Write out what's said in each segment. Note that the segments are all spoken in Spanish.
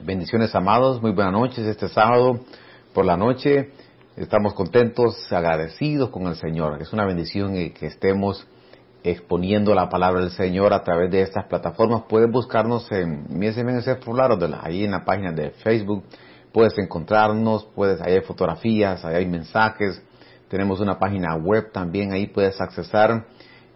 Bendiciones amados, muy buenas noches este sábado por la noche. Estamos contentos, agradecidos con el Señor. Es una bendición que estemos exponiendo la palabra del Señor a través de estas plataformas. Puedes buscarnos en mi SMNC ahí en la página de Facebook. Puedes encontrarnos, puedes, ahí hay fotografías, ahí hay mensajes. Tenemos una página web también, ahí puedes accesar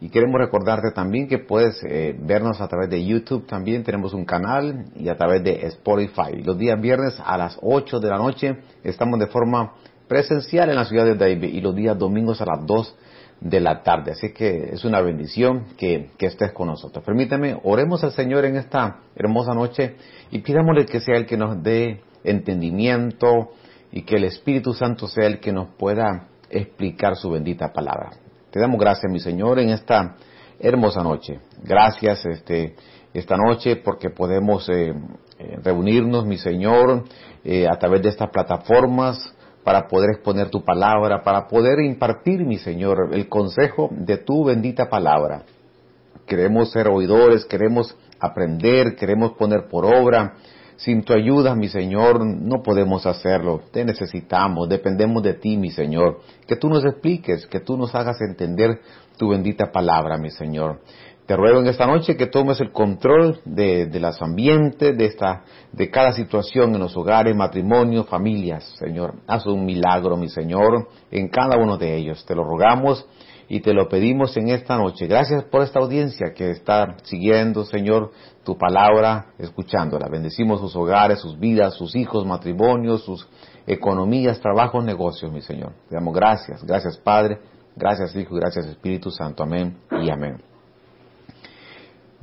y queremos recordarte también que puedes eh, vernos a través de YouTube también, tenemos un canal y a través de Spotify. Los días viernes a las 8 de la noche estamos de forma presencial en la ciudad de David y los días domingos a las 2 de la tarde. Así que es una bendición que, que estés con nosotros. Permítame, oremos al Señor en esta hermosa noche y pidámosle que sea el que nos dé entendimiento y que el Espíritu Santo sea el que nos pueda explicar su bendita palabra. Te damos gracias, mi Señor, en esta hermosa noche. Gracias este, esta noche porque podemos eh, eh, reunirnos, mi Señor, eh, a través de estas plataformas para poder exponer tu palabra, para poder impartir, mi Señor, el consejo de tu bendita palabra. Queremos ser oidores, queremos aprender, queremos poner por obra sin tu ayuda, mi Señor, no podemos hacerlo. Te necesitamos, dependemos de ti, mi Señor. Que tú nos expliques, que tú nos hagas entender tu bendita palabra, mi Señor. Te ruego en esta noche que tomes el control de, de los ambientes, de, esta, de cada situación en los hogares, matrimonios, familias, Señor. Haz un milagro, mi Señor, en cada uno de ellos. Te lo rogamos y te lo pedimos en esta noche. Gracias por esta audiencia que está siguiendo, Señor, tu palabra, escuchándola. Bendecimos sus hogares, sus vidas, sus hijos, matrimonios, sus economías, trabajos, negocios, mi Señor. Te damos gracias. Gracias, Padre. Gracias, Hijo. Gracias, Espíritu Santo. Amén y amén.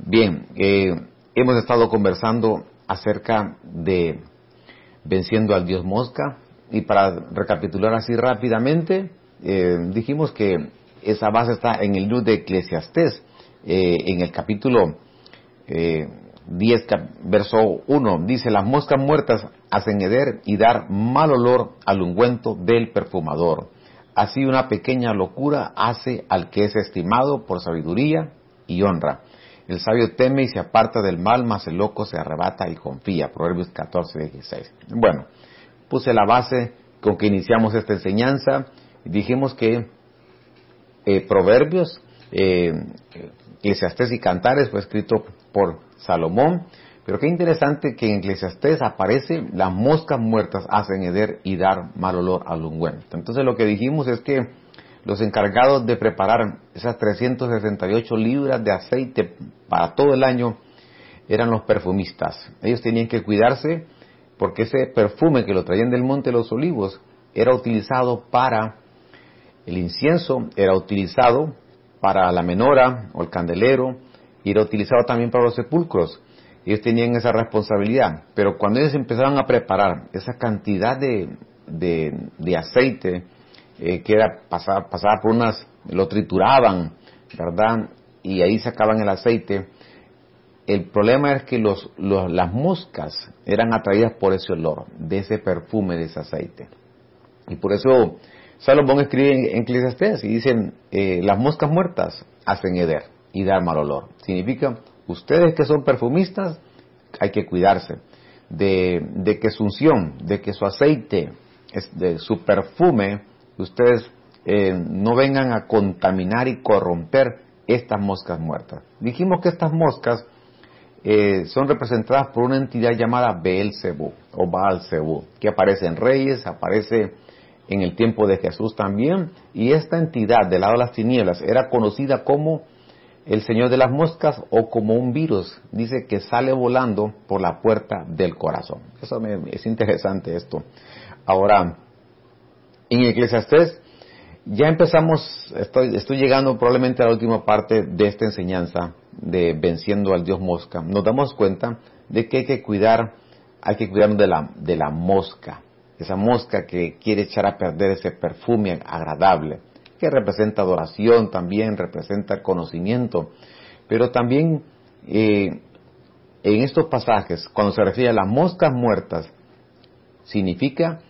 Bien, eh, hemos estado conversando acerca de venciendo al Dios mosca y para recapitular así rápidamente, eh, dijimos que esa base está en el libro de Eclesiastés, eh, en el capítulo 10, eh, verso 1. Dice, las moscas muertas hacen heder y dar mal olor al ungüento del perfumador. Así una pequeña locura hace al que es estimado por sabiduría y honra. El sabio teme y se aparta del mal, mas el loco se arrebata y confía. Proverbios 14, 16. Bueno, puse la base con que iniciamos esta enseñanza. Dijimos que eh, Proverbios, eh, Eclesiastés y Cantares fue escrito por Salomón. Pero qué interesante que en Eclesiastés aparece las moscas muertas hacen heder y dar mal olor al ungüento. Entonces lo que dijimos es que los encargados de preparar esas 368 libras de aceite para todo el año eran los perfumistas. Ellos tenían que cuidarse porque ese perfume que lo traían del Monte de los Olivos era utilizado para el incienso era utilizado para la menora o el candelero y era utilizado también para los sepulcros. Ellos tenían esa responsabilidad, pero cuando ellos empezaron a preparar esa cantidad de, de, aceite eh, que era pasaba por unas, lo trituraban, ¿verdad? Y ahí sacaban el aceite. El problema es que los, las moscas eran atraídas por ese olor, de ese perfume, de ese aceite. Y por eso Salomón escribe en Eclesiastés y dicen, eh, las moscas muertas hacen heder y dar mal olor. Significa, ustedes que son perfumistas, hay que cuidarse de, que su unción, de que su aceite, de su perfume, ustedes eh, no vengan a contaminar y corromper estas moscas muertas. Dijimos que estas moscas eh, son representadas por una entidad llamada Beelzebú o Baal que aparece en Reyes, aparece en el tiempo de Jesús también, y esta entidad del lado de las tinieblas era conocida como el Señor de las moscas o como un virus, dice que sale volando por la puerta del corazón. Eso es interesante esto. Ahora, en Eclesiastés ya empezamos, estoy, estoy llegando probablemente a la última parte de esta enseñanza de venciendo al Dios mosca. Nos damos cuenta de que hay que cuidar, hay que cuidarnos de la, de la mosca esa mosca que quiere echar a perder ese perfume agradable, que representa adoración también, representa conocimiento, pero también eh, en estos pasajes, cuando se refiere a las moscas muertas, significa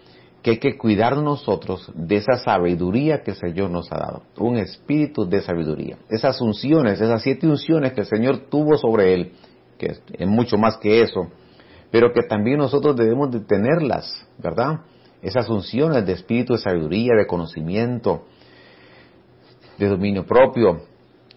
que hay que cuidar nosotros de esa sabiduría que el Señor nos ha dado, un espíritu de sabiduría. Esas unciones, esas siete unciones que el Señor tuvo sobre él, que es mucho más que eso, pero que también nosotros debemos de tenerlas, ¿verdad? Esas unciones de espíritu de sabiduría, de conocimiento, de dominio propio,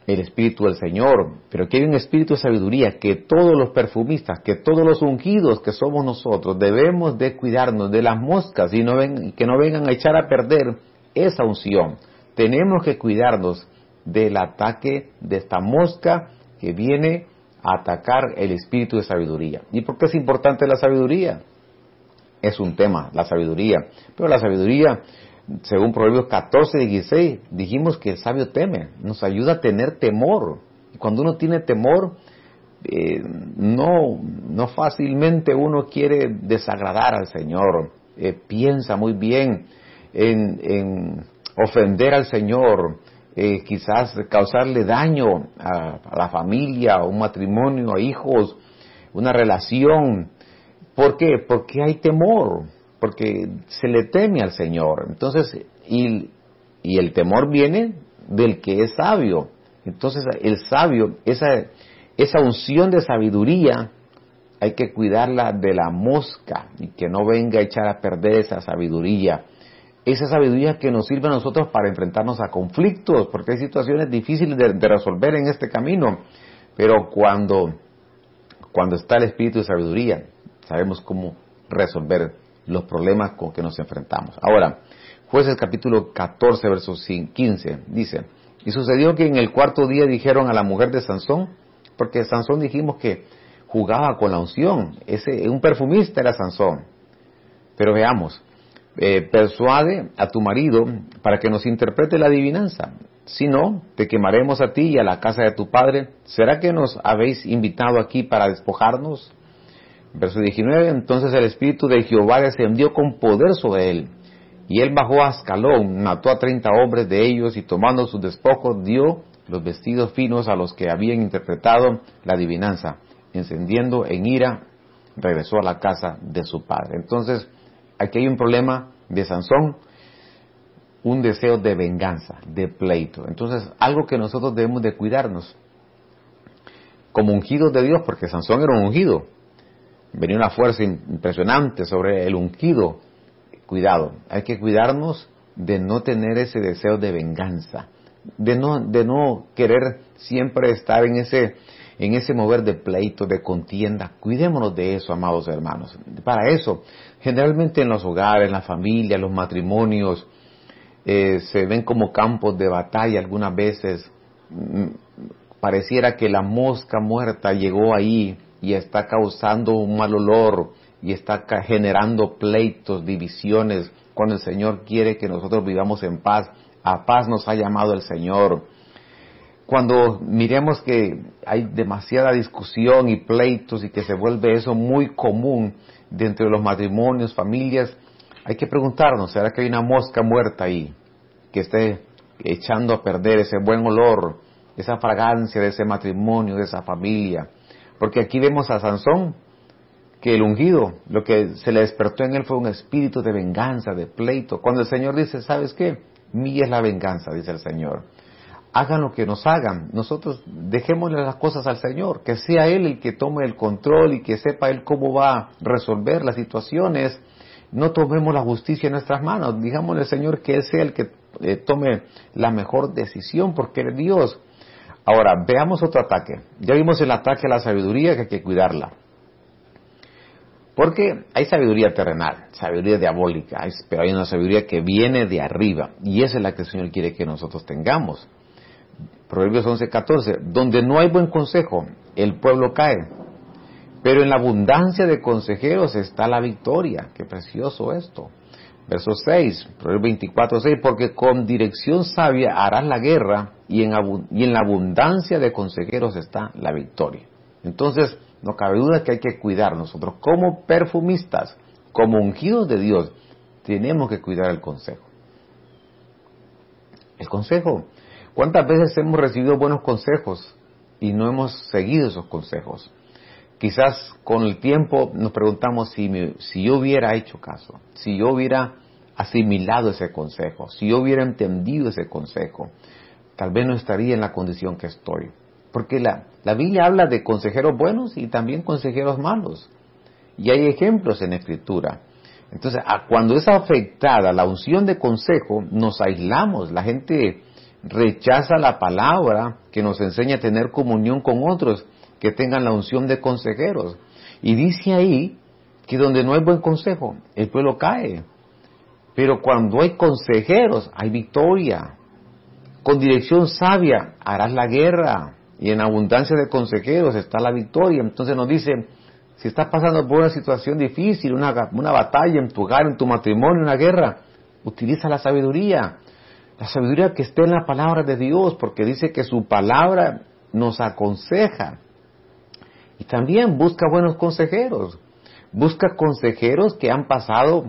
el espíritu del Señor, pero que hay un espíritu de sabiduría que todos los perfumistas, que todos los ungidos que somos nosotros debemos de cuidarnos de las moscas y no ven, que no vengan a echar a perder esa unción. Tenemos que cuidarnos del ataque de esta mosca que viene atacar el espíritu de sabiduría. ¿Y por qué es importante la sabiduría? Es un tema, la sabiduría. Pero la sabiduría, según Proverbios 14 y 16, dijimos que el sabio teme, nos ayuda a tener temor. Y cuando uno tiene temor, eh, no, no fácilmente uno quiere desagradar al Señor. Eh, piensa muy bien en, en ofender al Señor, eh, quizás causarle daño a, la familia, a un matrimonio, a hijos, una relación. ¿Por qué? Porque hay temor, porque se le teme al Señor. Entonces, y, y el temor viene del que es sabio. Entonces, el sabio, esa, esa unción de sabiduría, hay que cuidarla de la mosca y que no venga a echar a perder esa sabiduría esa sabiduría que nos sirve a nosotros para enfrentarnos a conflictos, porque hay situaciones difíciles de, resolver en este camino, pero cuando, cuando está el espíritu de sabiduría, sabemos cómo resolver los problemas con que nos enfrentamos. Ahora, jueces capítulo 14, verso 15, dice, y sucedió que en el cuarto día dijeron a la mujer de Sansón, porque Sansón dijimos que jugaba con la unción, ese, un perfumista era Sansón, pero veamos, eh, persuade a tu marido para que nos interprete la adivinanza. Si no, te quemaremos a ti y a la casa de tu padre. ¿Será que nos habéis invitado aquí para despojarnos? Verso 19. Entonces el espíritu de Jehová descendió con poder sobre él. Y él bajó a Ascalón, mató a treinta hombres de ellos y tomando sus despojos dio los vestidos finos a los que habían interpretado la adivinanza. Encendiendo en ira, regresó a la casa de su padre. Entonces, aquí hay un problema de Sansón, un deseo de venganza, de pleito. Entonces, algo que nosotros debemos de cuidarnos. Como ungidos de Dios, porque Sansón era un ungido. Venía una fuerza impresionante sobre el ungido. Cuidado, hay que cuidarnos de no tener ese deseo de venganza, de no, de no querer siempre estar en ese, en ese mover de pleito, de contienda. Cuidémonos de eso, amados hermanos. Para eso, generalmente en los hogares, en la familia, los matrimonios, eh, se ven como campos de batalla algunas veces. Mm, pareciera que la mosca muerta llegó ahí y está causando un mal olor y está generando pleitos, divisiones, cuando el Señor quiere que nosotros vivamos en paz. A paz nos ha llamado el Señor cuando miremos que hay demasiada discusión y pleitos y que se vuelve eso muy común dentro de los matrimonios, familias, hay que preguntarnos, ¿será que hay una mosca muerta ahí que esté echando a perder ese buen olor, esa fragancia de ese matrimonio, de esa familia? Porque aquí vemos a Sansón, que el ungido, lo que se le despertó en él fue un espíritu de venganza, de pleito. Cuando el Señor dice, ¿sabes qué? Mía es la venganza, dice el Señor hagan lo que nos hagan. Nosotros dejémosle las cosas al Señor, que sea Él el que tome el control y que sepa Él cómo va a resolver las situaciones. No tomemos la justicia en nuestras manos, digámosle al Señor que Él sea el que eh, tome la mejor decisión, porque es Dios. Ahora, veamos otro ataque. Ya vimos el ataque a la sabiduría que hay que cuidarla. Porque hay sabiduría terrenal, sabiduría diabólica, pero hay una sabiduría que viene de arriba y esa es la que el Señor quiere que nosotros tengamos. Proverbios 11:14, donde no hay buen consejo, el pueblo cae, pero en la abundancia de consejeros está la victoria. Qué precioso esto. Verso 6, Proverbios 24:6, porque con dirección sabia harás la guerra y en, y en la abundancia de consejeros está la victoria. Entonces, no cabe duda que hay que cuidar nosotros como perfumistas, como ungidos de Dios, tenemos que cuidar el consejo. El consejo ¿Cuántas veces hemos recibido buenos consejos y no hemos seguido esos consejos? Quizás con el tiempo nos preguntamos si, si yo hubiera hecho caso, si yo hubiera asimilado ese consejo, si yo hubiera entendido ese consejo, tal vez no estaría en la condición que estoy. Porque la, la Biblia habla de consejeros buenos y también consejeros malos. Y hay ejemplos en la Escritura. Entonces, cuando es afectada la unción de consejo, nos aislamos. La gente rechaza la palabra que nos enseña a tener comunión con otros que tengan la unción de consejeros. Y dice ahí que donde no hay buen consejo, el pueblo cae. Pero cuando hay consejeros, hay victoria. Con dirección sabia harás la guerra. Y en abundancia de consejeros está la victoria. Entonces nos dice, si estás pasando por una situación difícil, una, una batalla en tu hogar, en tu matrimonio, una guerra, utiliza la sabiduría. La sabiduría que esté en la palabra de Dios, porque dice que su palabra nos aconseja. Y también busca buenos consejeros. Busca consejeros que han pasado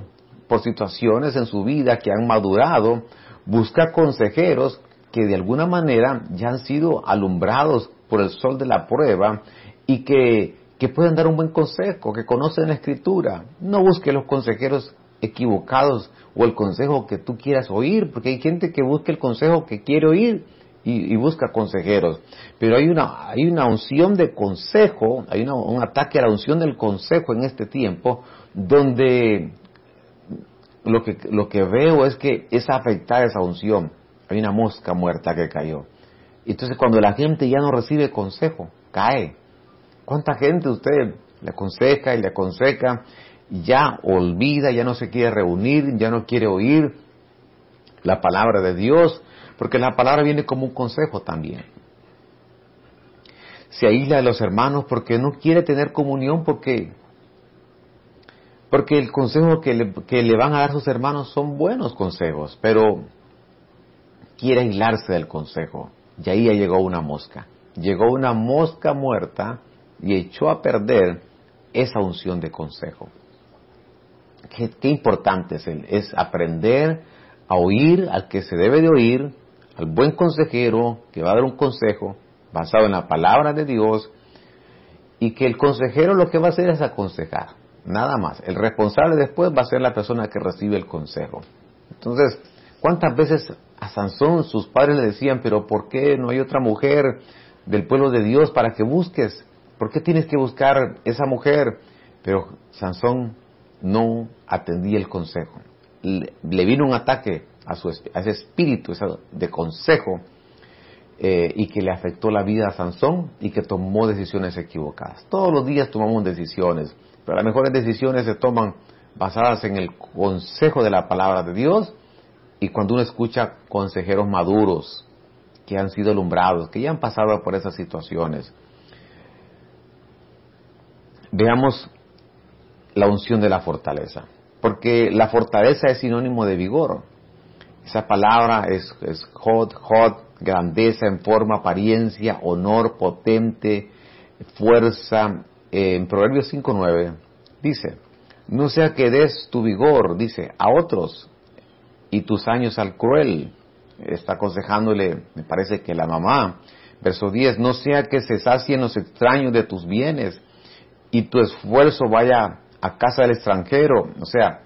por situaciones en su vida, que han madurado. Busca consejeros que de alguna manera ya han sido alumbrados por el sol de la prueba y que que pueden dar un buen consejo, que conocen la escritura. No busque los consejeros equivocados o el consejo que tú quieras oír, porque hay gente que busca el consejo que quiere oír y, busca consejeros. Pero hay una, hay una unción de consejo, hay un ataque a la unción del consejo en este tiempo, donde lo que, lo que veo es que es afectada esa unción. Hay una mosca muerta que cayó. Entonces cuando la gente ya no recibe consejo, cae ¿Cuánta gente usted le aconseja y le aconseja ya olvida, ya no se quiere reunir, ya no quiere oír la palabra de Dios? Porque la palabra viene como un consejo también. Se aísla de los hermanos porque no quiere tener comunión porque porque el consejo que le, que le van a dar sus hermanos son buenos consejos, pero quiere aislarse del consejo. Y ahí ya llegó una mosca. Llegó una mosca muerta y echó a perder esa unción de consejo. Qué, importante es, es aprender a oír al que se debe de oír, al buen consejero que va a dar un consejo basado en la palabra de Dios y que el consejero lo que va a hacer es aconsejar, nada más. El responsable después va a ser la persona que recibe el consejo. Entonces, ¿cuántas veces a Sansón sus padres le decían, pero ¿por qué no hay otra mujer del pueblo de Dios para que busques? ¿Por qué tienes que buscar esa mujer? Pero Sansón no atendía el consejo. Le, vino un ataque a, su, ese espíritu de consejo eh, y que le afectó la vida a Sansón y que tomó decisiones equivocadas. Todos los días tomamos decisiones, pero las mejores decisiones se toman basadas en el consejo de la palabra de Dios y cuando uno escucha consejeros maduros que han sido alumbrados, que ya han pasado por esas situaciones. Veamos la unción de la fortaleza, porque la fortaleza es sinónimo de vigor. Esa palabra es, es hot, hot, grandeza en forma, apariencia, honor, potente, fuerza. en Proverbios 5.9 dice, no sea que des tu vigor, dice, a otros y tus años al cruel. Está aconsejándole, me parece que la mamá. Verso 10, no sea que se sacien los extraños de tus bienes y tu esfuerzo vaya a casa del extranjero. O sea,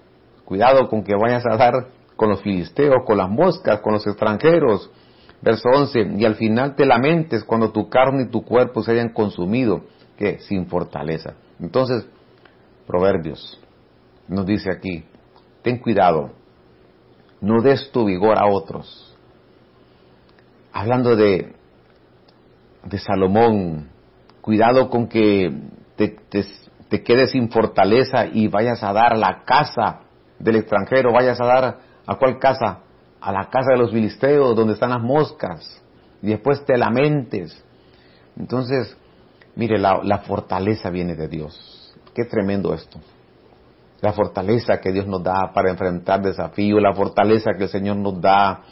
cuidado con que vayas a dar con los filisteos, con las moscas, con los extranjeros. Verso 11, y al final te lamentes cuando tu carne y tu cuerpo se hayan consumido, que sin fortaleza. Entonces, Proverbios nos dice aquí, ten cuidado, no des tu vigor a otros. Hablando de, de Salomón, cuidado con que te, quedes sin fortaleza y vayas a dar la casa del extranjero, vayas a dar a cuál casa, a la casa de los filisteos donde están las moscas y después te lamentes. Entonces, mire, la, la fortaleza viene de Dios. Qué tremendo esto. La fortaleza que Dios nos da para enfrentar desafíos, la fortaleza que el Señor nos da.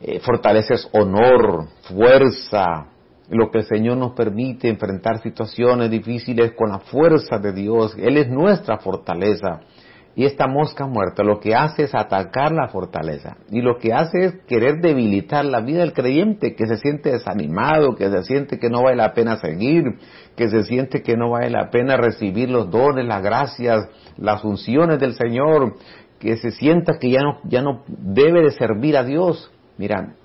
Eh, fortaleza es honor, fuerza, lo que el Señor nos permite enfrentar situaciones difíciles con la fuerza de Dios. Él es nuestra fortaleza. Y esta mosca muerta lo que hace es atacar la fortaleza. Y lo que hace es querer debilitar la vida del creyente, que se siente desanimado, que se siente que no vale la pena seguir, que se siente que no vale la pena recibir los dones, las gracias, las unciones del Señor, que se sienta que ya no, ya no debe de servir a Dios. Mira,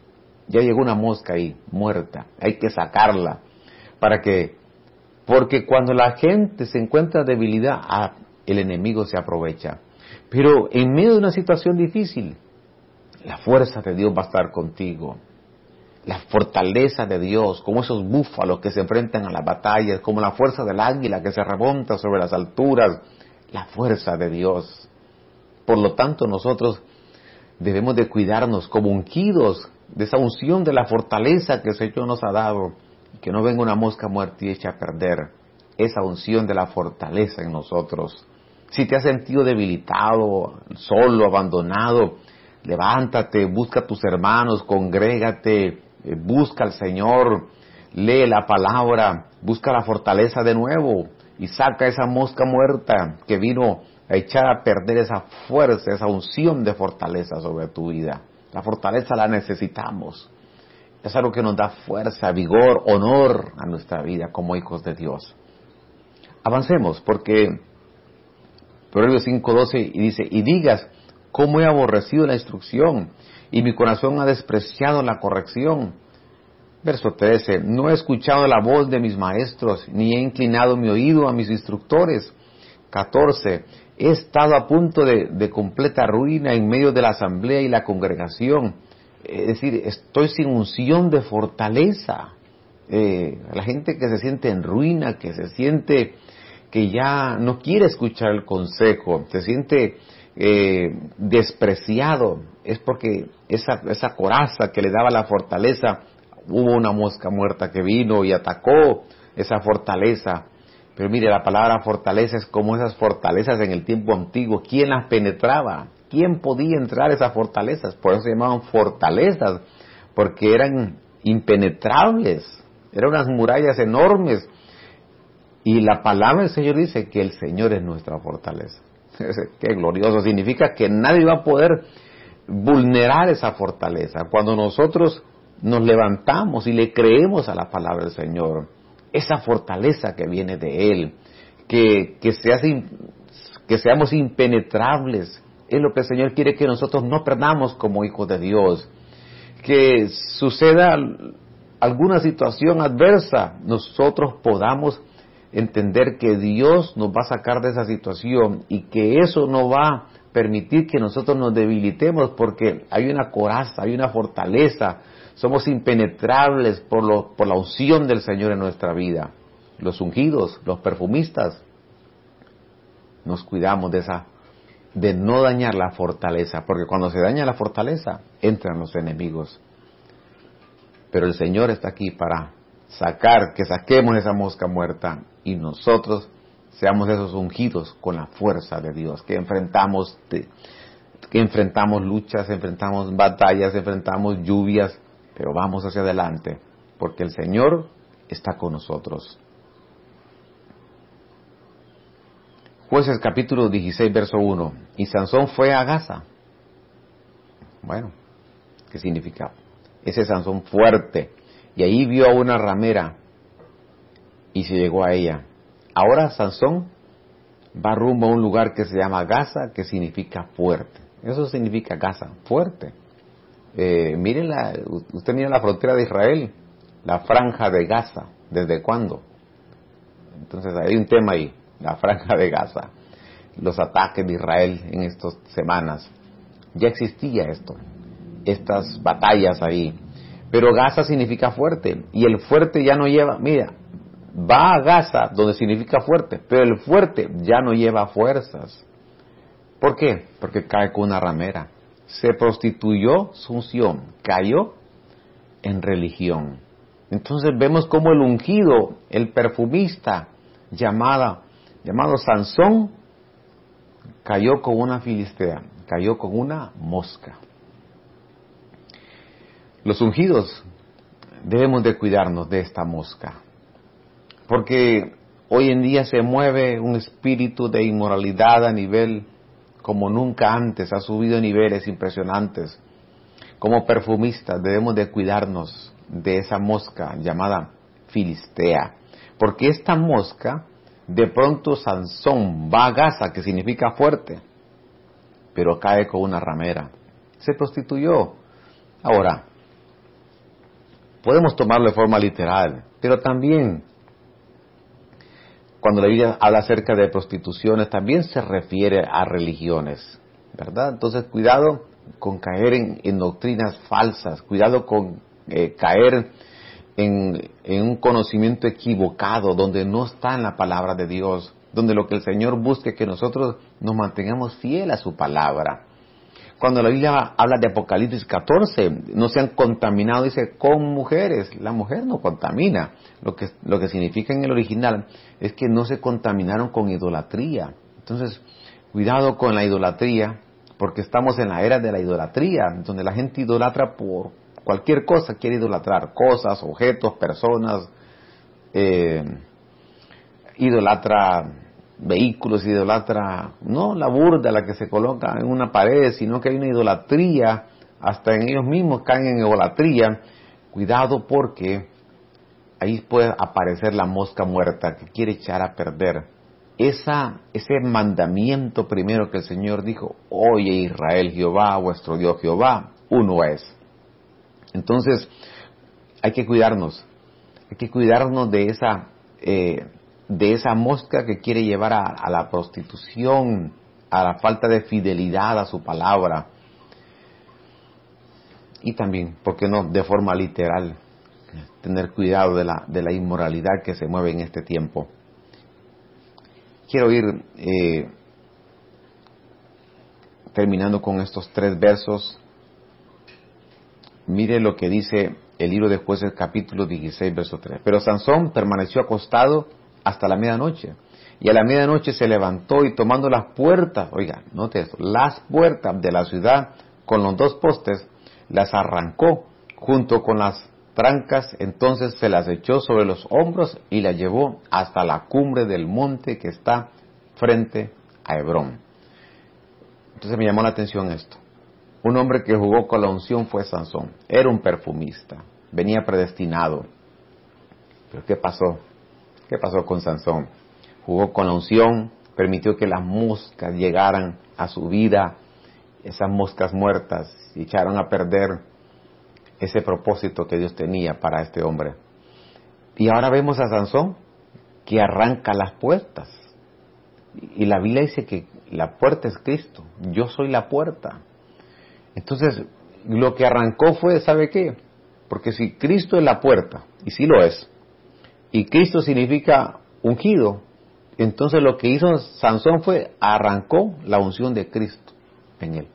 ya llegó una mosca ahí, muerta. Hay que sacarla para que Porque cuando la gente se encuentra debilidad, ah, el enemigo se aprovecha. Pero en medio de una situación difícil, la fuerza de Dios va a estar contigo. La fortaleza de Dios, como esos búfalos que se enfrentan a las batallas, como la fuerza del águila que se remonta sobre las alturas, la fuerza de Dios. Por lo tanto, nosotros debemos de cuidarnos como ungidos de esa unción de la fortaleza que el Señor nos ha dado, que no venga una mosca muerta y eche a perder esa unción de la fortaleza en nosotros. Si te has sentido debilitado, solo, abandonado, levántate, busca a tus hermanos, congrégate, eh, busca al Señor, lee la palabra, busca la fortaleza de nuevo y saca esa mosca muerta que vino a echar a perder esa fuerza, esa unción de fortaleza sobre tu vida. La fortaleza la necesitamos. Es algo que nos da fuerza, vigor, honor a nuestra vida como hijos de Dios. Avancemos, porque Proverbios 5.12 y dice, y digas, cómo he aborrecido la instrucción y mi corazón ha despreciado la corrección. Verso 13, no he escuchado la voz de mis maestros, ni he inclinado mi oído a mis instructores. 14, he estado a punto de, completa ruina en medio de la asamblea y la congregación. Es decir, estoy sin unción de fortaleza. Eh, la gente que se siente en ruina, que se siente que ya no quiere escuchar el consejo, se siente eh, despreciado, es porque esa, esa coraza que le daba la fortaleza, hubo una mosca muerta que vino y atacó esa fortaleza. Pero mire, la palabra fortaleza es como esas fortalezas en el tiempo antiguo. ¿Quién las penetraba? ¿Quién podía entrar a esas fortalezas? Por eso se llamaban fortalezas, porque eran impenetrables, eran unas murallas enormes y la palabra del Señor dice que el Señor es nuestra fortaleza. Qué glorioso. Significa que nadie va a poder vulnerar esa fortaleza. Cuando nosotros nos levantamos y le creemos a la palabra del Señor, esa fortaleza que viene de Él, que, que, que seamos impenetrables, es lo que el Señor quiere que nosotros no perdamos como hijos de Dios. Que suceda alguna situación adversa, nosotros podamos entender que Dios nos va a sacar de esa situación y que eso no va a permitir que nosotros nos debilitemos porque hay una coraza, hay una fortaleza, somos impenetrables por, la unción del Señor en nuestra vida. Los ungidos, los perfumistas, nos cuidamos de esa de no dañar la fortaleza, porque cuando se daña la fortaleza entran los enemigos. Pero el Señor está aquí para sacar, que saquemos esa mosca muerta y nosotros seamos esos ungidos con la fuerza de Dios, que enfrentamos, que enfrentamos luchas, enfrentamos batallas, enfrentamos lluvias, pero vamos hacia adelante, porque el Señor está con nosotros. Jueces capítulo 16, verso 1. Y Sansón fue a Gaza. Bueno, ¿qué significa? Ese Sansón fuerte, y ahí vio a una ramera y se llegó a ella. Ahora Sansón va rumbo a un lugar que se llama Gaza, que significa fuerte. Eso significa Gaza, fuerte. Eh, miren, la, usted mira la frontera de Israel, la franja de Gaza, ¿desde cuándo? Entonces hay un tema ahí, la franja de Gaza, los ataques de Israel en estas semanas. Ya existía esto, estas batallas ahí. Pero Gaza significa fuerte. Y el fuerte ya no lleva, mira, va a Gaza donde significa fuerte, pero el fuerte ya no lleva fuerzas. ¿Por qué? Porque cae con una ramera. Se prostituyó su unción, cayó en religión. Entonces vemos como el ungido, el perfumista, llamada, llamado Sansón, cayó con una filistea, cayó con una mosca. Los ungidos debemos de cuidarnos de esta mosca, porque hoy en día se mueve un espíritu de inmoralidad a nivel como nunca antes, ha subido niveles impresionantes. Como perfumistas debemos de cuidarnos de esa mosca llamada Filistea, porque esta mosca, de pronto Sansón va a Gaza, que significa fuerte, pero cae con una ramera. Se prostituyó. Ahora, podemos tomarlo de forma literal, pero también cuando la Biblia habla acerca de prostituciones, también se refiere a religiones, ¿verdad? Entonces, cuidado con caer en, doctrinas falsas, cuidado con eh, caer en, un conocimiento equivocado donde no está en la palabra de Dios, donde lo que el Señor busque que nosotros nos mantengamos fiel a su palabra. Cuando la Biblia habla de Apocalipsis 14, no se han contaminado, dice, con mujeres. La mujer no contamina. Lo que, lo que significa en el original es que no se contaminaron con idolatría. Entonces, cuidado con la idolatría, porque estamos en la era de la idolatría, donde la gente idolatra por cualquier cosa, quiere idolatrar cosas, objetos, personas, eh, idolatra vehículos, idolatra, no la burda la que se coloca en una pared, sino que hay una idolatría, hasta en ellos mismos caen en idolatría. Cuidado porque ahí puede aparecer la mosca muerta que quiere echar a perder esa, ese mandamiento primero que el Señor dijo, oye Israel Jehová, vuestro Dios Jehová, uno es. Entonces, hay que cuidarnos, hay que cuidarnos de esa, eh, de esa mosca que quiere llevar a, la prostitución, a la falta de fidelidad a su palabra. Y también, ¿por qué no?, de forma literal, tener cuidado de la, de la inmoralidad que se mueve en este tiempo. Quiero ir eh, terminando con estos tres versos. Mire lo que dice el libro de jueces capítulo 16, verso 3. Pero Sansón permaneció acostado hasta la medianoche. Y a la medianoche se levantó y tomando las puertas, oiga, note esto, las puertas de la ciudad con los dos postes, las arrancó junto con las trancas, entonces se las echó sobre los hombros y las llevó hasta la cumbre del monte que está frente a Hebrón. Entonces me llamó la atención esto. Un hombre que jugó con la unción fue Sansón. Era un perfumista. Venía predestinado. Pero ¿qué pasó? ¿Qué pasó con Sansón? Jugó con la unción, permitió que las moscas llegaran a su vida, esas moscas muertas, y echaron a perder ese propósito que Dios tenía para este hombre. Y ahora vemos a Sansón que arranca las puertas. Y la Biblia dice que la puerta es Cristo, yo soy la puerta. Entonces, lo que arrancó fue, ¿sabe qué? Porque si Cristo es la puerta, y sí lo es, y Cristo significa ungido, entonces lo que hizo Sansón fue arrancó la unción de Cristo en él.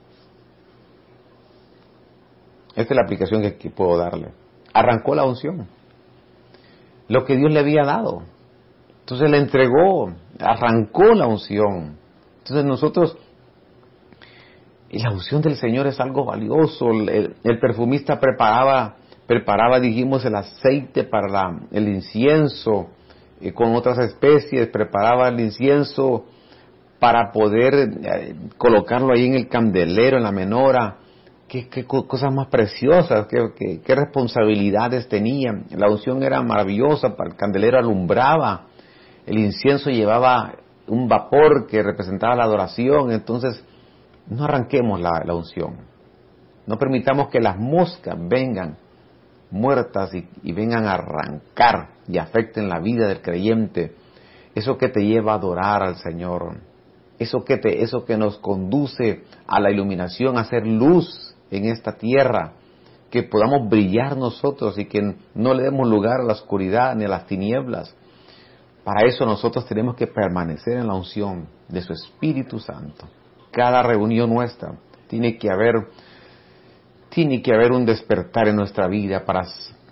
Esta es la aplicación que puedo darle. Arrancó la unción. Lo que Dios le había dado. Entonces le entregó, arrancó la unción. Entonces nosotros, y la unción del Señor es algo valioso. El, perfumista preparaba, preparaba, dijimos, el aceite para el incienso eh, con otras especies, preparaba el incienso para poder eh, colocarlo ahí en el candelero, en la menora qué, cosas más preciosas, qué, qué, responsabilidades tenían. La unción era maravillosa, el candelero alumbraba, el incienso llevaba un vapor que representaba la adoración, entonces no arranquemos la, unción, no permitamos que las moscas vengan muertas y, vengan a arrancar y afecten la vida del creyente, eso que te lleva a adorar al Señor, eso que, te, eso que nos conduce a la iluminación, a hacer luz en esta tierra, que podamos brillar nosotros y que no le demos lugar a la oscuridad ni a las tinieblas. Para eso nosotros tenemos que permanecer en la unción de su Espíritu Santo. Cada reunión nuestra tiene que haber, tiene que haber un despertar en nuestra vida para,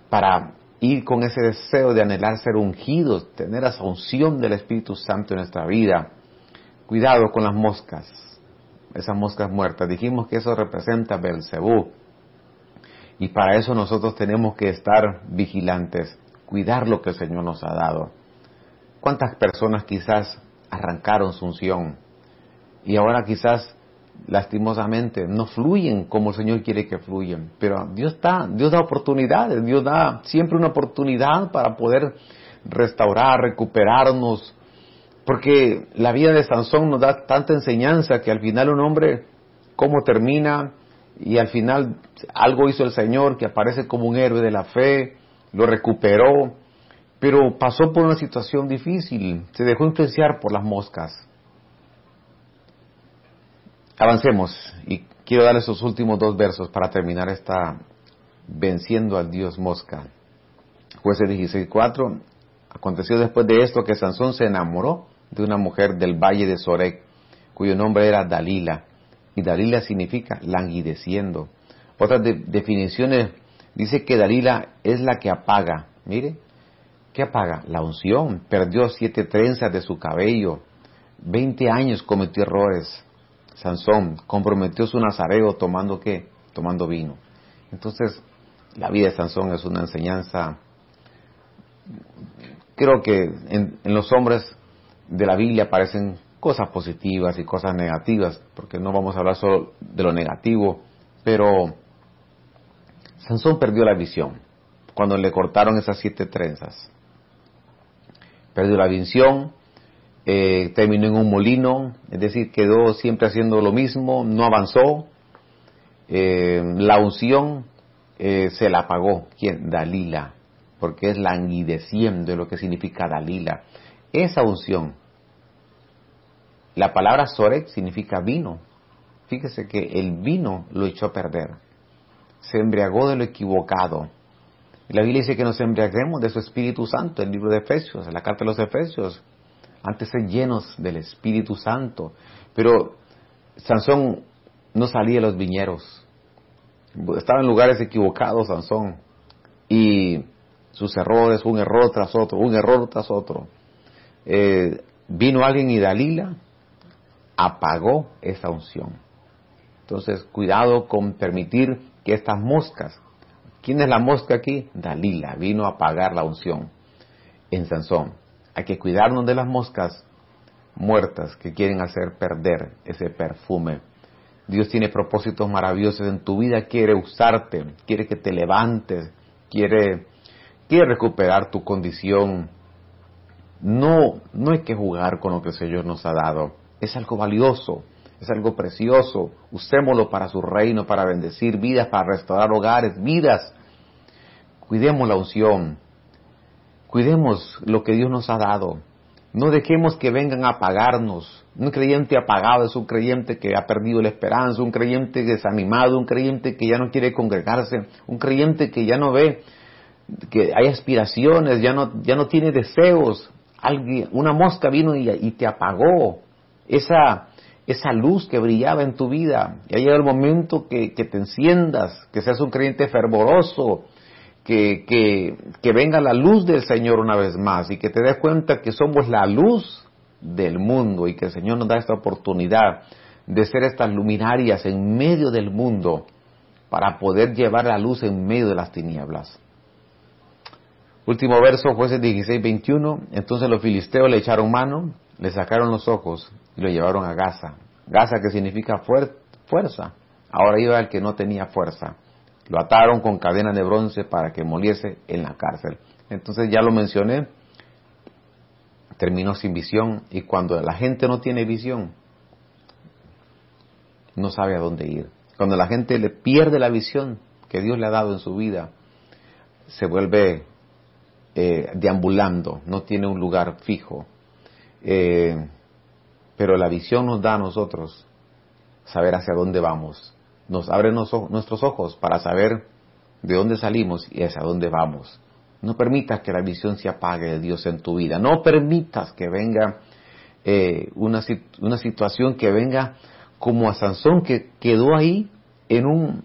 para ir con ese deseo de anhelar ser ungidos, tener esa unción del Espíritu Santo en nuestra vida. Cuidado con las moscas, esas moscas muertas. Dijimos que eso representa Belcebú. Y para eso nosotros tenemos que estar vigilantes, cuidar lo que el Señor nos ha dado. ¿Cuántas personas quizás arrancaron su unción y ahora quizás lastimosamente no fluyen como el Señor quiere que fluyan? Pero Dios da, Dios da oportunidades, Dios da siempre una oportunidad para poder restaurar, recuperarnos, porque la vida de Sansón nos da tanta enseñanza que al final un hombre, cómo termina, y al final algo hizo el Señor que aparece como un héroe de la fe, lo recuperó, pero pasó por una situación difícil, se dejó influenciar por las moscas. Avancemos y quiero dar esos últimos dos versos para terminar esta venciendo al dios mosca. Jueces 16.4 Aconteció después de esto que Sansón se enamoró de una mujer del valle de Sorek, cuyo nombre era Dalila, y Dalila significa languideciendo. Otras definiciones dice que Dalila es la que apaga, mire, ¿qué apaga? La unción, perdió siete trenzas de su cabello, veinte años cometió errores. Sansón comprometió su nazareo tomando qué? Tomando vino. Entonces, la vida de Sansón es una enseñanza creo que en, los hombres de la Biblia aparecen cosas positivas y cosas negativas, porque no vamos a hablar solo de lo negativo, pero Sansón perdió la visión cuando le cortaron esas siete trenzas. Perdió la visión, eh, terminó en un molino, es decir, quedó siempre haciendo lo mismo, no avanzó. Eh, la unción eh, se la apagó. ¿Quién? Dalila porque es languideciendo lo que significa Dalila. Esa unción, la palabra Sorek significa vino. Fíjese que el vino lo echó a perder. Se embriagó de lo equivocado. La Biblia dice que nos embriaguemos de su Espíritu Santo, el libro de Efesios, la carta de los Efesios, antes ser llenos del Espíritu Santo. Pero Sansón no salía de los viñeros. Estaba en lugares equivocados, Sansón. Y sus errores, un error tras otro, un error tras otro. Eh, vino alguien y Dalila apagó esa unción. Entonces, cuidado con permitir que estas moscas, ¿quién es la mosca aquí? Dalila, vino a apagar la unción en Sansón. Hay que cuidarnos de las moscas muertas que quieren hacer perder ese perfume. Dios tiene propósitos maravillosos en tu vida, quiere usarte, quiere que te levantes, quiere quieres recuperar tu condición, no, no hay que jugar con lo que el Señor nos ha dado. Es algo valioso, es algo precioso. Usémoslo para su reino, para bendecir vidas, para restaurar hogares, vidas. Cuidemos la unción, cuidemos lo que Dios nos ha dado. No dejemos que vengan a apagarnos. Un creyente apagado es un creyente que ha perdido la esperanza, un creyente desanimado, un creyente que ya no quiere congregarse, un creyente que ya no ve que hay aspiraciones, ya no, ya no tiene deseos. Alguien, una mosca vino y, te apagó esa, esa luz que brillaba en tu vida. Y ha llegado el momento que, te enciendas, que seas un creyente fervoroso, que, que, venga la luz del Señor una vez más y que te des cuenta que somos la luz del mundo y que el Señor nos da esta oportunidad de ser estas luminarias en medio del mundo para poder llevar la luz en medio de las tinieblas. Último verso, jueces 16, 21. Entonces los filisteos le echaron mano, le sacaron los ojos y lo llevaron a Gaza. Gaza que significa fuerza. Ahora iba el que no tenía fuerza. Lo ataron con cadena de bronce para que moliese en la cárcel. Entonces ya lo mencioné, terminó sin visión y cuando la gente no tiene visión, no sabe a dónde ir. Cuando la gente le pierde la visión que Dios le ha dado en su vida, se vuelve eh, deambulando, no tiene un lugar fijo. Eh, pero la visión nos da a nosotros saber hacia dónde vamos. Nos abre nuestros ojos para saber de dónde salimos y hacia dónde vamos. No permitas que la visión se apague de Dios en tu vida. No permitas que venga eh, una, una situación que venga como a Sansón que quedó ahí en un,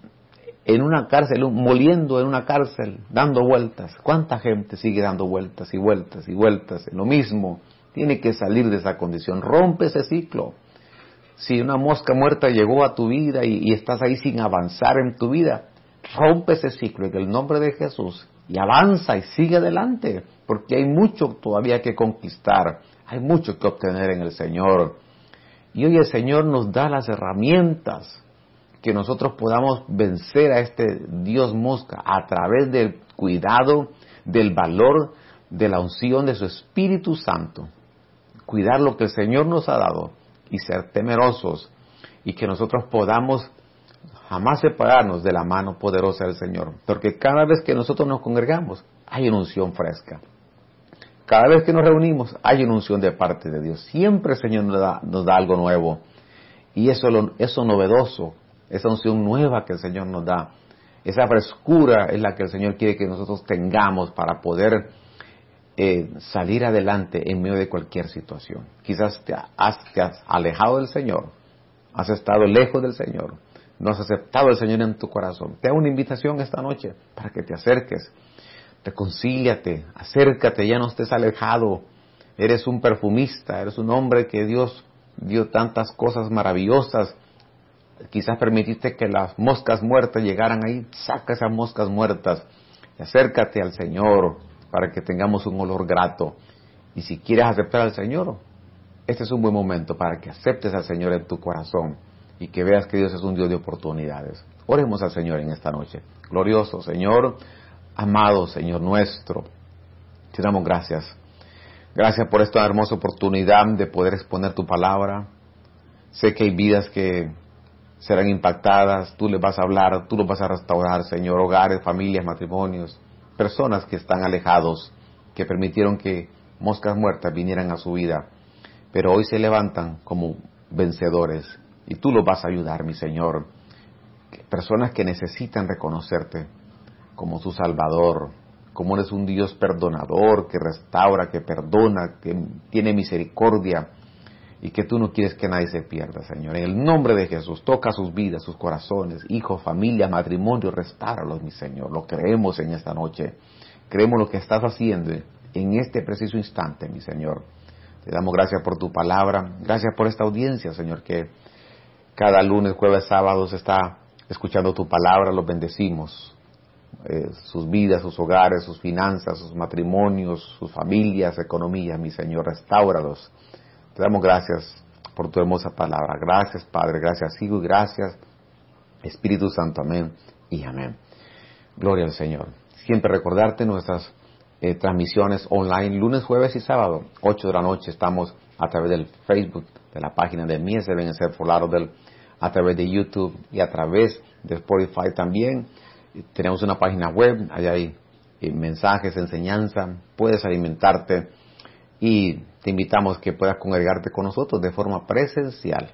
en una cárcel, moliendo en una cárcel, dando vueltas. ¿Cuánta gente sigue dando vueltas y vueltas y vueltas en lo mismo? Tiene que salir de esa condición. Rompe ese ciclo. Si una mosca muerta llegó a tu vida y, estás ahí sin avanzar en tu vida, rompe ese ciclo en el nombre de Jesús y avanza y sigue adelante, porque hay mucho todavía que conquistar, hay mucho que obtener en el Señor. Y hoy el Señor nos da las herramientas que nosotros podamos vencer a este Dios mosca a través del cuidado, del valor, de la unción de su Espíritu Santo. Cuidar lo que el Señor nos ha dado y ser temerosos y que nosotros podamos jamás separarnos de la mano poderosa del Señor. Porque cada vez que nosotros nos congregamos hay una unción fresca. Cada vez que nos reunimos hay una unción de parte de Dios. Siempre el Señor nos da, nos da algo nuevo. Y eso, eso novedoso, esa unción nueva que el Señor nos da, esa frescura es la que el Señor quiere que nosotros tengamos para poder eh, salir adelante en medio de cualquier situación. Quizás te has, te has alejado del Señor, has estado lejos del Señor, no has aceptado al Señor en tu corazón. Te hago una invitación esta noche para que te acerques, reconcíliate, acércate, ya no estés alejado. Eres un perfumista, eres un hombre que Dios dio tantas cosas maravillosas. Quizás permitiste que las moscas muertas llegaran ahí, saca esas moscas muertas y acércate al Señor para que tengamos un olor grato. Y si quieres aceptar al Señor, este es un buen momento para que aceptes al Señor en tu corazón y que veas que Dios es un Dios de oportunidades. Oremos al Señor en esta noche. Glorioso Señor, amado Señor nuestro, te damos gracias Gracias por esta hermosa oportunidad de poder exponer tu palabra. Sé que hay vidas que serán impactadas, tú les vas a hablar, tú los vas a restaurar, Señor, hogares, familias, matrimonios, personas que están alejados, que permitieron que moscas muertas vinieran a su vida, pero hoy se levantan como vencedores. Y tú los vas a ayudar, mi Señor. Personas que necesitan reconocerte como su Salvador, como eres un Dios perdonador, que restaura, que perdona, que tiene misericordia y que tú no quieres que nadie se pierda, Señor. En el nombre de Jesús, toca sus vidas, sus corazones, hijos, familia, matrimonio, restáralos, mi Señor. Lo creemos en esta noche. Creemos lo que estás haciendo en este preciso instante, mi Señor. Te damos gracias por tu palabra, gracias por esta audiencia, Señor, que cada lunes, jueves, sábado se está escuchando tu palabra, los bendecimos. Eh, sus vidas, sus hogares, sus finanzas, sus matrimonios, sus familias, economía, mi Señor, restauralos. Te damos gracias por tu hermosa palabra. Gracias, Padre, gracias, Hijo, gracias, Espíritu Santo. Amén y amén. Gloria al Señor. Siempre recordarte nuestras eh, transmisiones online, lunes, jueves y sábado, 8 de la noche. Estamos a través del Facebook, de la página de Mies deben ser del a través de YouTube y a través de Spotify también tenemos una página web, allá hay eh, mensajes, enseñanza, puedes alimentarte y te invitamos que puedas congregarte con nosotros de forma presencial.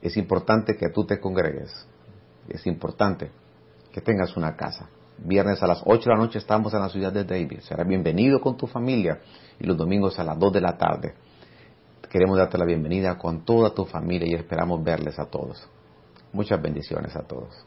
Es importante que tú te congregues, es importante que tengas una casa. Viernes a las 8 de la noche estamos en la ciudad de David. Serás bienvenido con tu familia y los domingos a las 2 de la tarde. Queremos darte la bienvenida con toda tu familia y esperamos verles a todos. Muchas bendiciones a todos.